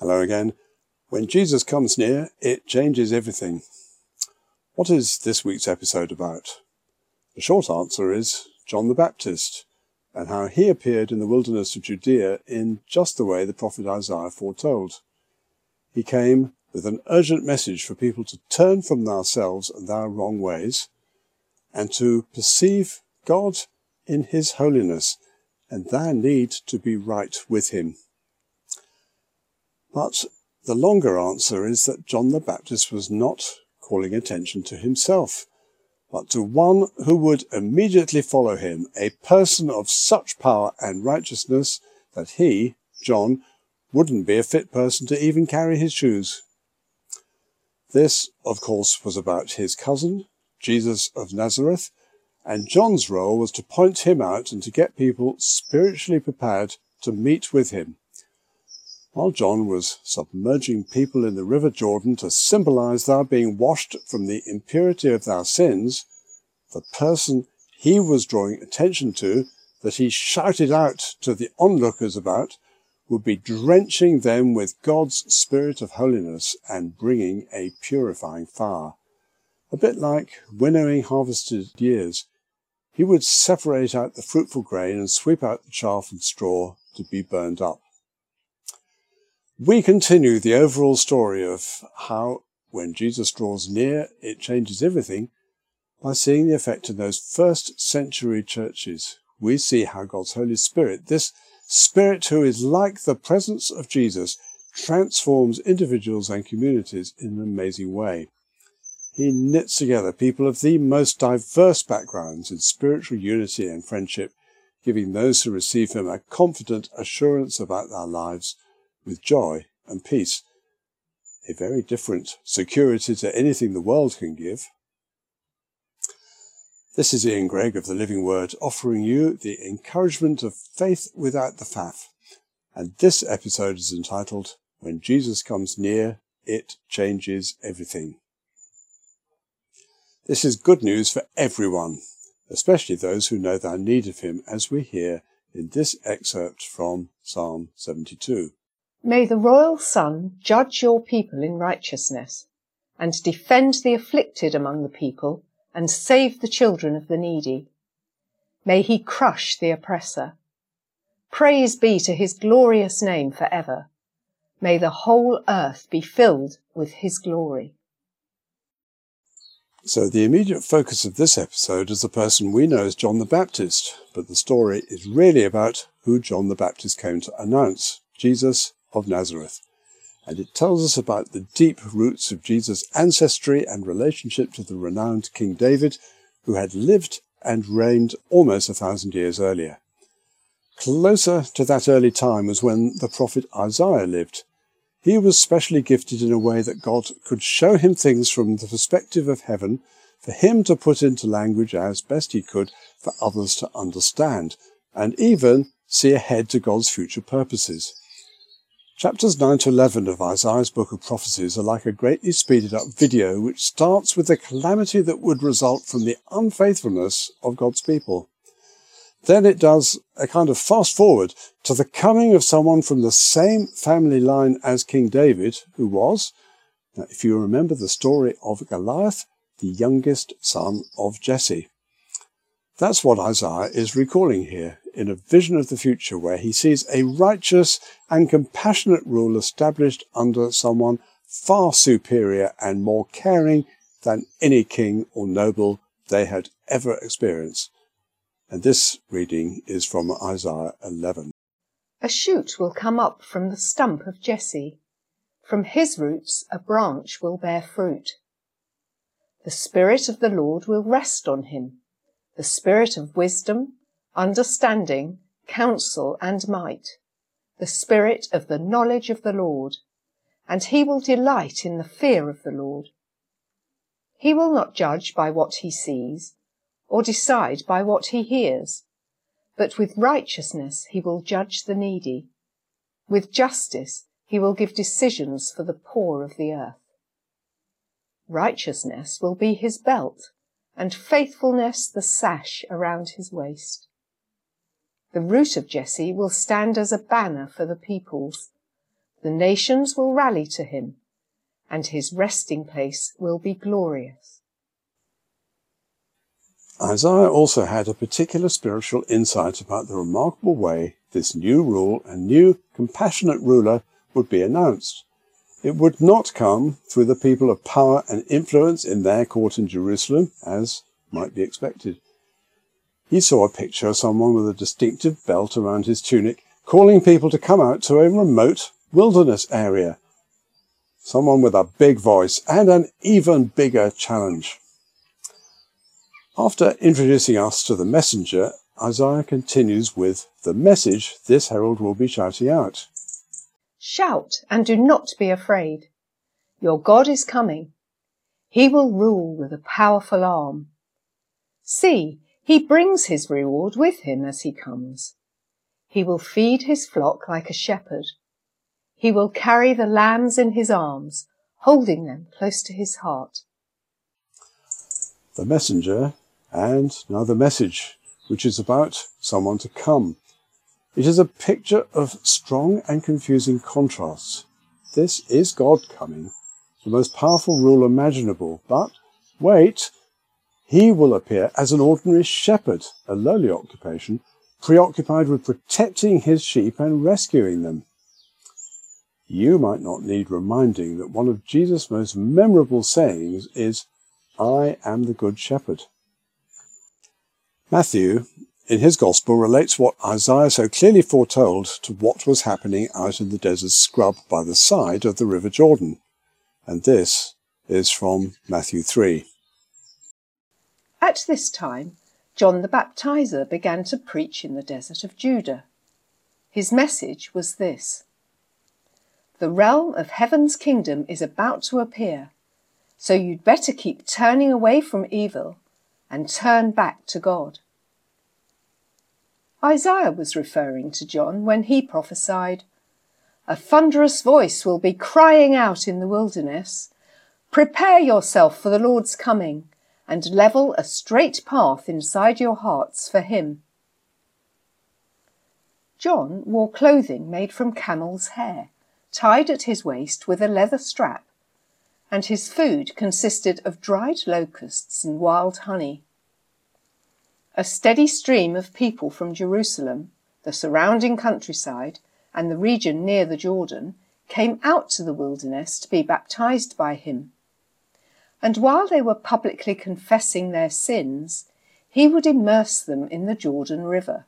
Hello again. When Jesus comes near, it changes everything. What is this week's episode about? The short answer is John the Baptist and how he appeared in the wilderness of Judea in just the way the prophet Isaiah foretold. He came with an urgent message for people to turn from themselves and their wrong ways and to perceive God in his holiness and their need to be right with him. But the longer answer is that John the Baptist was not calling attention to himself, but to one who would immediately follow him, a person of such power and righteousness that he, John, wouldn't be a fit person to even carry his shoes. This, of course, was about his cousin, Jesus of Nazareth, and John's role was to point him out and to get people spiritually prepared to meet with him. While John was submerging people in the river Jordan to symbolize their being washed from the impurity of their sins, the person he was drawing attention to, that he shouted out to the onlookers about, would be drenching them with God's spirit of holiness and bringing a purifying fire. A bit like winnowing harvested years, he would separate out the fruitful grain and sweep out the chaff and straw to be burned up. We continue the overall story of how, when Jesus draws near, it changes everything by seeing the effect in those first century churches. We see how God's Holy Spirit, this Spirit who is like the presence of Jesus, transforms individuals and communities in an amazing way. He knits together people of the most diverse backgrounds in spiritual unity and friendship, giving those who receive him a confident assurance about their lives with joy and peace, a very different security to anything the world can give. This is Ian Gregg of the Living Word offering you the encouragement of faith without the faff. And this episode is entitled When Jesus Comes Near, It Changes Everything. This is good news for everyone, especially those who know their need of Him, as we hear in this excerpt from Psalm 72. May the royal Son judge your people in righteousness, and defend the afflicted among the people, and save the children of the needy. May he crush the oppressor. Praise be to his glorious name for ever. May the whole earth be filled with his glory. So, the immediate focus of this episode is the person we know as John the Baptist, but the story is really about who John the Baptist came to announce Jesus of Nazareth. And it tells us about the deep roots of Jesus' ancestry and relationship to the renowned King David, who had lived and reigned almost a thousand years earlier. Closer to that early time was when the prophet Isaiah lived. He was specially gifted in a way that God could show him things from the perspective of heaven for him to put into language as best he could for others to understand, and even see ahead to God's future purposes. Chapters 9 to 11 of Isaiah's book of prophecies are like a greatly speeded up video which starts with the calamity that would result from the unfaithfulness of God's people. Then it does a kind of fast forward to the coming of someone from the same family line as King David, who was, now, if you remember the story of Goliath, the youngest son of Jesse. That's what Isaiah is recalling here in a vision of the future where he sees a righteous and compassionate rule established under someone far superior and more caring than any king or noble they had ever experienced. And this reading is from Isaiah 11. A shoot will come up from the stump of Jesse. From his roots a branch will bear fruit. The Spirit of the Lord will rest on him, the Spirit of wisdom understanding, counsel, and might, the spirit of the knowledge of the Lord, and he will delight in the fear of the Lord. He will not judge by what he sees, or decide by what he hears, but with righteousness he will judge the needy. With justice he will give decisions for the poor of the earth. Righteousness will be his belt, and faithfulness the sash around his waist. The root of Jesse will stand as a banner for the peoples. The nations will rally to him, and his resting place will be glorious. Isaiah also had a particular spiritual insight about the remarkable way this new rule and new compassionate ruler would be announced. It would not come through the people of power and influence in their court in Jerusalem, as might be expected. He saw a picture of someone with a distinctive belt around his tunic, calling people to come out to a remote wilderness area. Someone with a big voice and an even bigger challenge. After introducing us to the messenger, Isaiah continues with the message this herald will be shouting out. Shout and do not be afraid. Your God is coming. He will rule with a powerful arm. See, he brings his reward with him as he comes. He will feed his flock like a shepherd. He will carry the lambs in his arms, holding them close to his heart. The messenger and now the message, which is about someone to come. It is a picture of strong and confusing contrasts. This is God coming, the most powerful ruler imaginable, but wait, he will appear as an ordinary shepherd, a lowly occupation, preoccupied with protecting his sheep and rescuing them. You might not need reminding that one of Jesus' most memorable sayings is, I am the good shepherd. Matthew, in his Gospel, relates what Isaiah so clearly foretold to what was happening out in the desert scrub by the side of the River Jordan. And this is from Matthew 3. At this time, John the Baptizer began to preach in the desert of Judah. His message was this The realm of heaven's kingdom is about to appear, so you'd better keep turning away from evil and turn back to God. Isaiah was referring to John when he prophesied, A thunderous voice will be crying out in the wilderness, Prepare yourself for the Lord's coming, and level a straight path inside your hearts for him. John wore clothing made from camel's hair, tied at his waist with a leather strap, and his food consisted of dried locusts and wild honey. A steady stream of people from Jerusalem, the surrounding countryside, and the region near the Jordan came out to the wilderness to be baptized by him. And while they were publicly confessing their sins, he would immerse them in the Jordan River.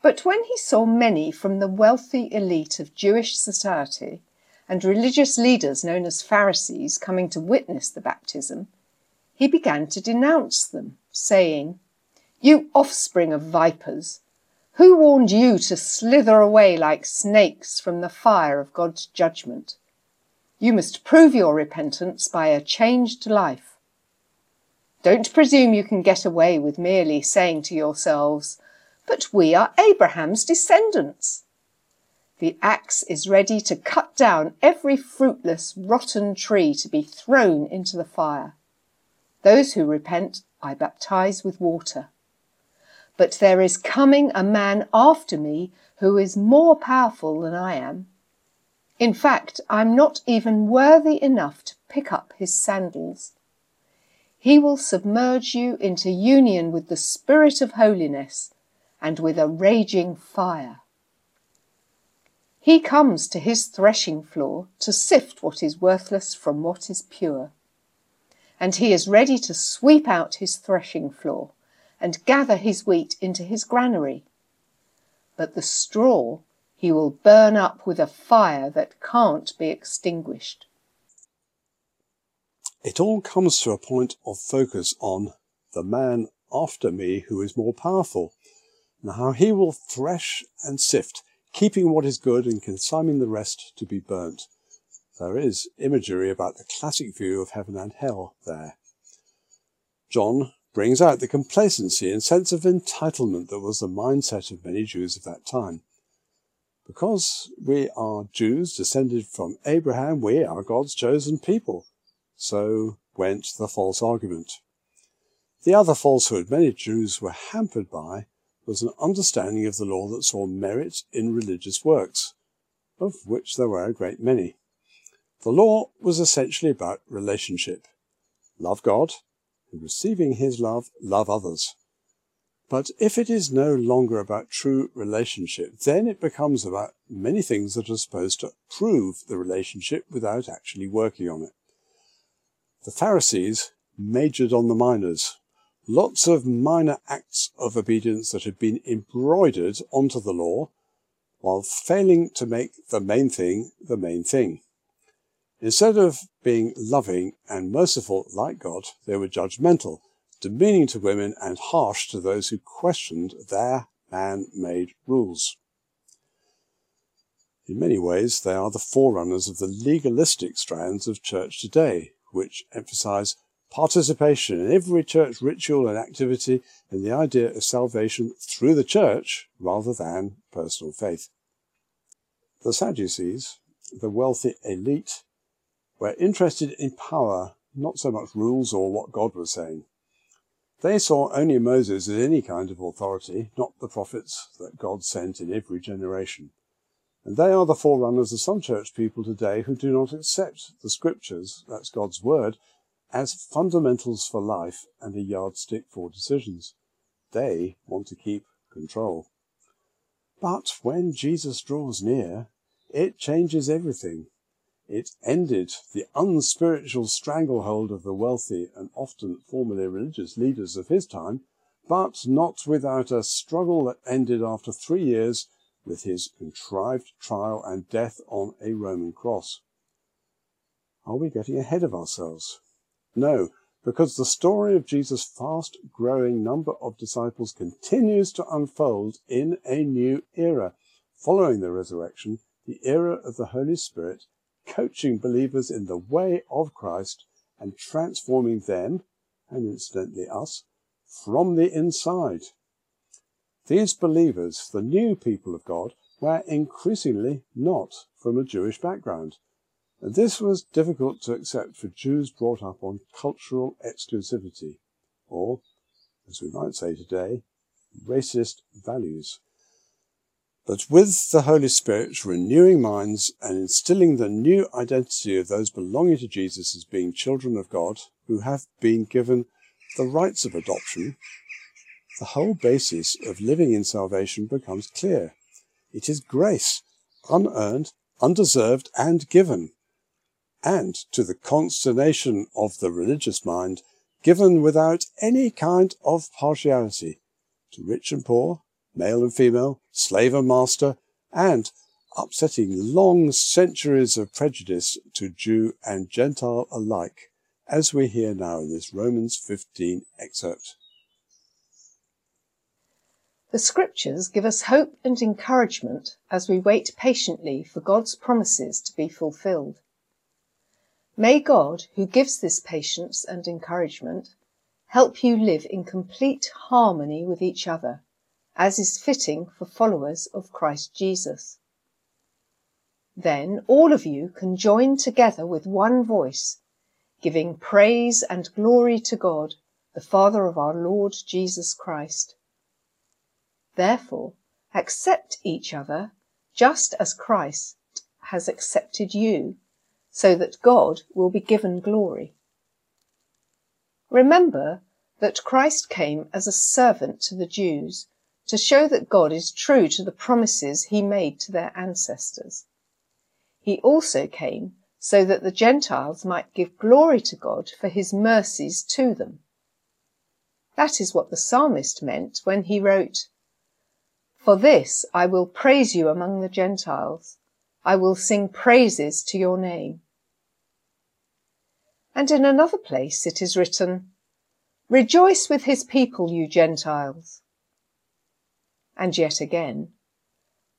But when he saw many from the wealthy elite of Jewish society and religious leaders known as Pharisees coming to witness the baptism, he began to denounce them, saying, You offspring of vipers, who warned you to slither away like snakes from the fire of God's judgment? You must prove your repentance by a changed life. Don't presume you can get away with merely saying to yourselves, But we are Abraham's descendants. The axe is ready to cut down every fruitless, rotten tree to be thrown into the fire. Those who repent I baptize with water. But there is coming a man after me who is more powerful than I am. In fact, I'm not even worthy enough to pick up his sandals. He will submerge you into union with the Spirit of holiness and with a raging fire. He comes to his threshing floor to sift what is worthless from what is pure and he is ready to sweep out his threshing floor and gather his wheat into his granary. But the straw he will burn up with a fire that can't be extinguished. It all comes to a point of focus on the man after me who is more powerful, and how he will thresh and sift, keeping what is good and consigning the rest to be burnt. There is imagery about the classic view of heaven and hell there. John brings out the complacency and sense of entitlement that was the mindset of many Jews of that time. Because we are Jews descended from Abraham, we are God's chosen people. So went the false argument. The other falsehood many Jews were hampered by was an understanding of the law that saw merit in religious works of which there were a great many. The law was essentially about relationship. Love God, and receiving his love, love others. But if it is no longer about true relationship, then it becomes about many things that are supposed to prove the relationship without actually working on it. The Pharisees majored on the minors. Lots of minor acts of obedience that had been embroidered onto the law, while failing to make the main thing the main thing. Instead of being loving and merciful like God, they were judgmental, demeaning to women and harsh to those who questioned their man-made rules. In many ways, they are the forerunners of the legalistic strands of church today, which emphasize participation in every church ritual and activity and the idea of salvation through the church rather than personal faith. The Sadducees, the wealthy elite, were interested in power, not so much rules or what God was saying. They saw only Moses as any kind of authority, not the prophets that God sent in every generation. And they are the forerunners of some church people today who do not accept the scriptures, that's God's word, as fundamentals for life and a yardstick for decisions. They want to keep control. But when Jesus draws near, it changes everything. It ended the unspiritual stranglehold of the wealthy and often formerly religious leaders of his time, but not without a struggle that ended after three years with his contrived trial and death on a Roman cross. Are we getting ahead of ourselves? No, because the story of Jesus' fast growing number of disciples continues to unfold in a new era following the resurrection, the era of the Holy Spirit coaching believers in the way of Christ and transforming them, and incidentally us, from the inside. These believers, the new people of God, were increasingly not from a Jewish background. And this was difficult to accept for Jews brought up on cultural exclusivity, or, as we might say today, racist values. But with the Holy Spirit renewing minds and instilling the new identity of those belonging to Jesus as being children of God who have been given the rights of adoption, the whole basis of living in salvation becomes clear. It is grace, unearned, undeserved, and given. And to the consternation of the religious mind, given without any kind of partiality to rich and poor, male and female, slave and master, and upsetting long centuries of prejudice to Jew and Gentile alike, as we hear now in this Romans 15 excerpt. The scriptures give us hope and encouragement as we wait patiently for God's promises to be fulfilled. May God, who gives this patience and encouragement, help you live in complete harmony with each other as is fitting for followers of Christ Jesus. Then all of you can join together with one voice, giving praise and glory to God, the Father of our Lord Jesus Christ. Therefore, accept each other just as Christ has accepted you, so that God will be given glory. Remember that Christ came as a servant to the Jews to show that God is true to the promises he made to their ancestors. He also came so that the Gentiles might give glory to God for his mercies to them. That is what the psalmist meant when he wrote, For this I will praise you among the Gentiles. I will sing praises to your name. And in another place it is written, Rejoice with his people, you Gentiles. And yet again,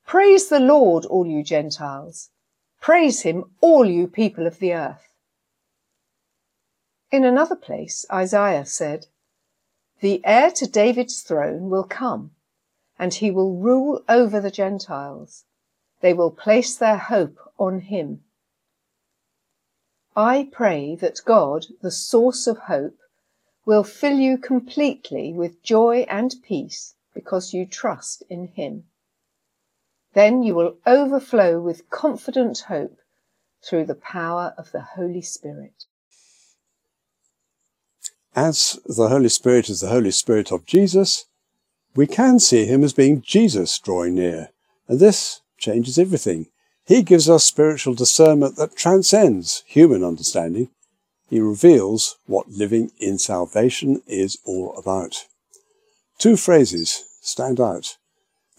Praise the Lord, all you Gentiles. Praise him, all you people of the earth. In another place, Isaiah said, The heir to David's throne will come, and he will rule over the Gentiles. They will place their hope on him. I pray that God, the source of hope, will fill you completely with joy and peace because you trust in him. Then you will overflow with confident hope through the power of the Holy Spirit. As the Holy Spirit is the Holy Spirit of Jesus, we can see him as being Jesus drawing near, and this changes everything. He gives us spiritual discernment that transcends human understanding. He reveals what living in salvation is all about. Two phrases stand out.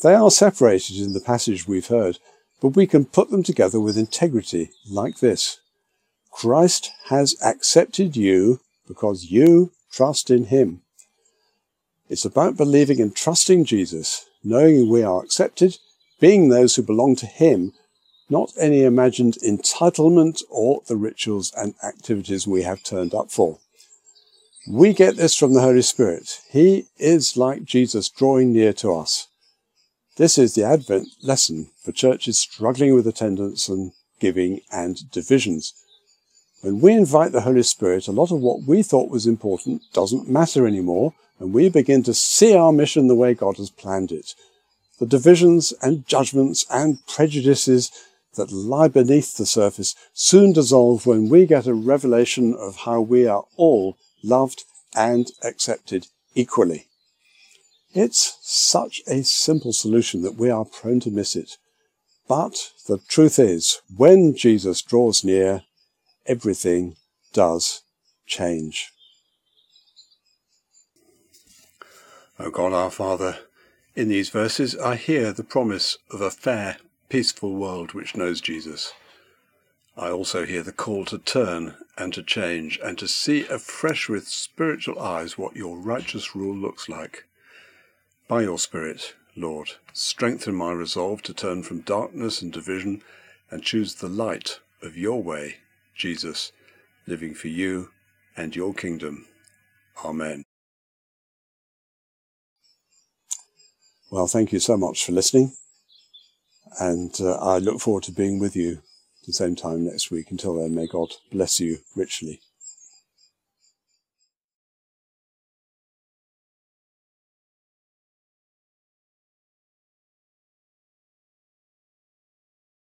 They are separated in the passage we've heard, but we can put them together with integrity like this. Christ has accepted you because you trust in him. It's about believing and trusting Jesus, knowing we are accepted, being those who belong to him, not any imagined entitlement or the rituals and activities we have turned up for. We get this from the Holy Spirit. He is like Jesus drawing near to us. This is the Advent lesson for churches struggling with attendance and giving and divisions. When we invite the Holy Spirit, a lot of what we thought was important doesn't matter anymore, and we begin to see our mission the way God has planned it. The divisions and judgments and prejudices that lie beneath the surface soon dissolve when we get a revelation of how we are all loved and accepted equally. It's such a simple solution that we are prone to miss it. But the truth is, when Jesus draws near, everything does change. O God our Father, in these verses I hear the promise of a fair, peaceful world which knows Jesus. I also hear the call to turn and to change and to see afresh with spiritual eyes what your righteous rule looks like. By your Spirit, Lord, strengthen my resolve to turn from darkness and division and choose the light of your way, Jesus, living for you and your kingdom. Amen. Well, thank you so much for listening, and uh, I look forward to being with you the same time next week. Until then, may God bless you richly.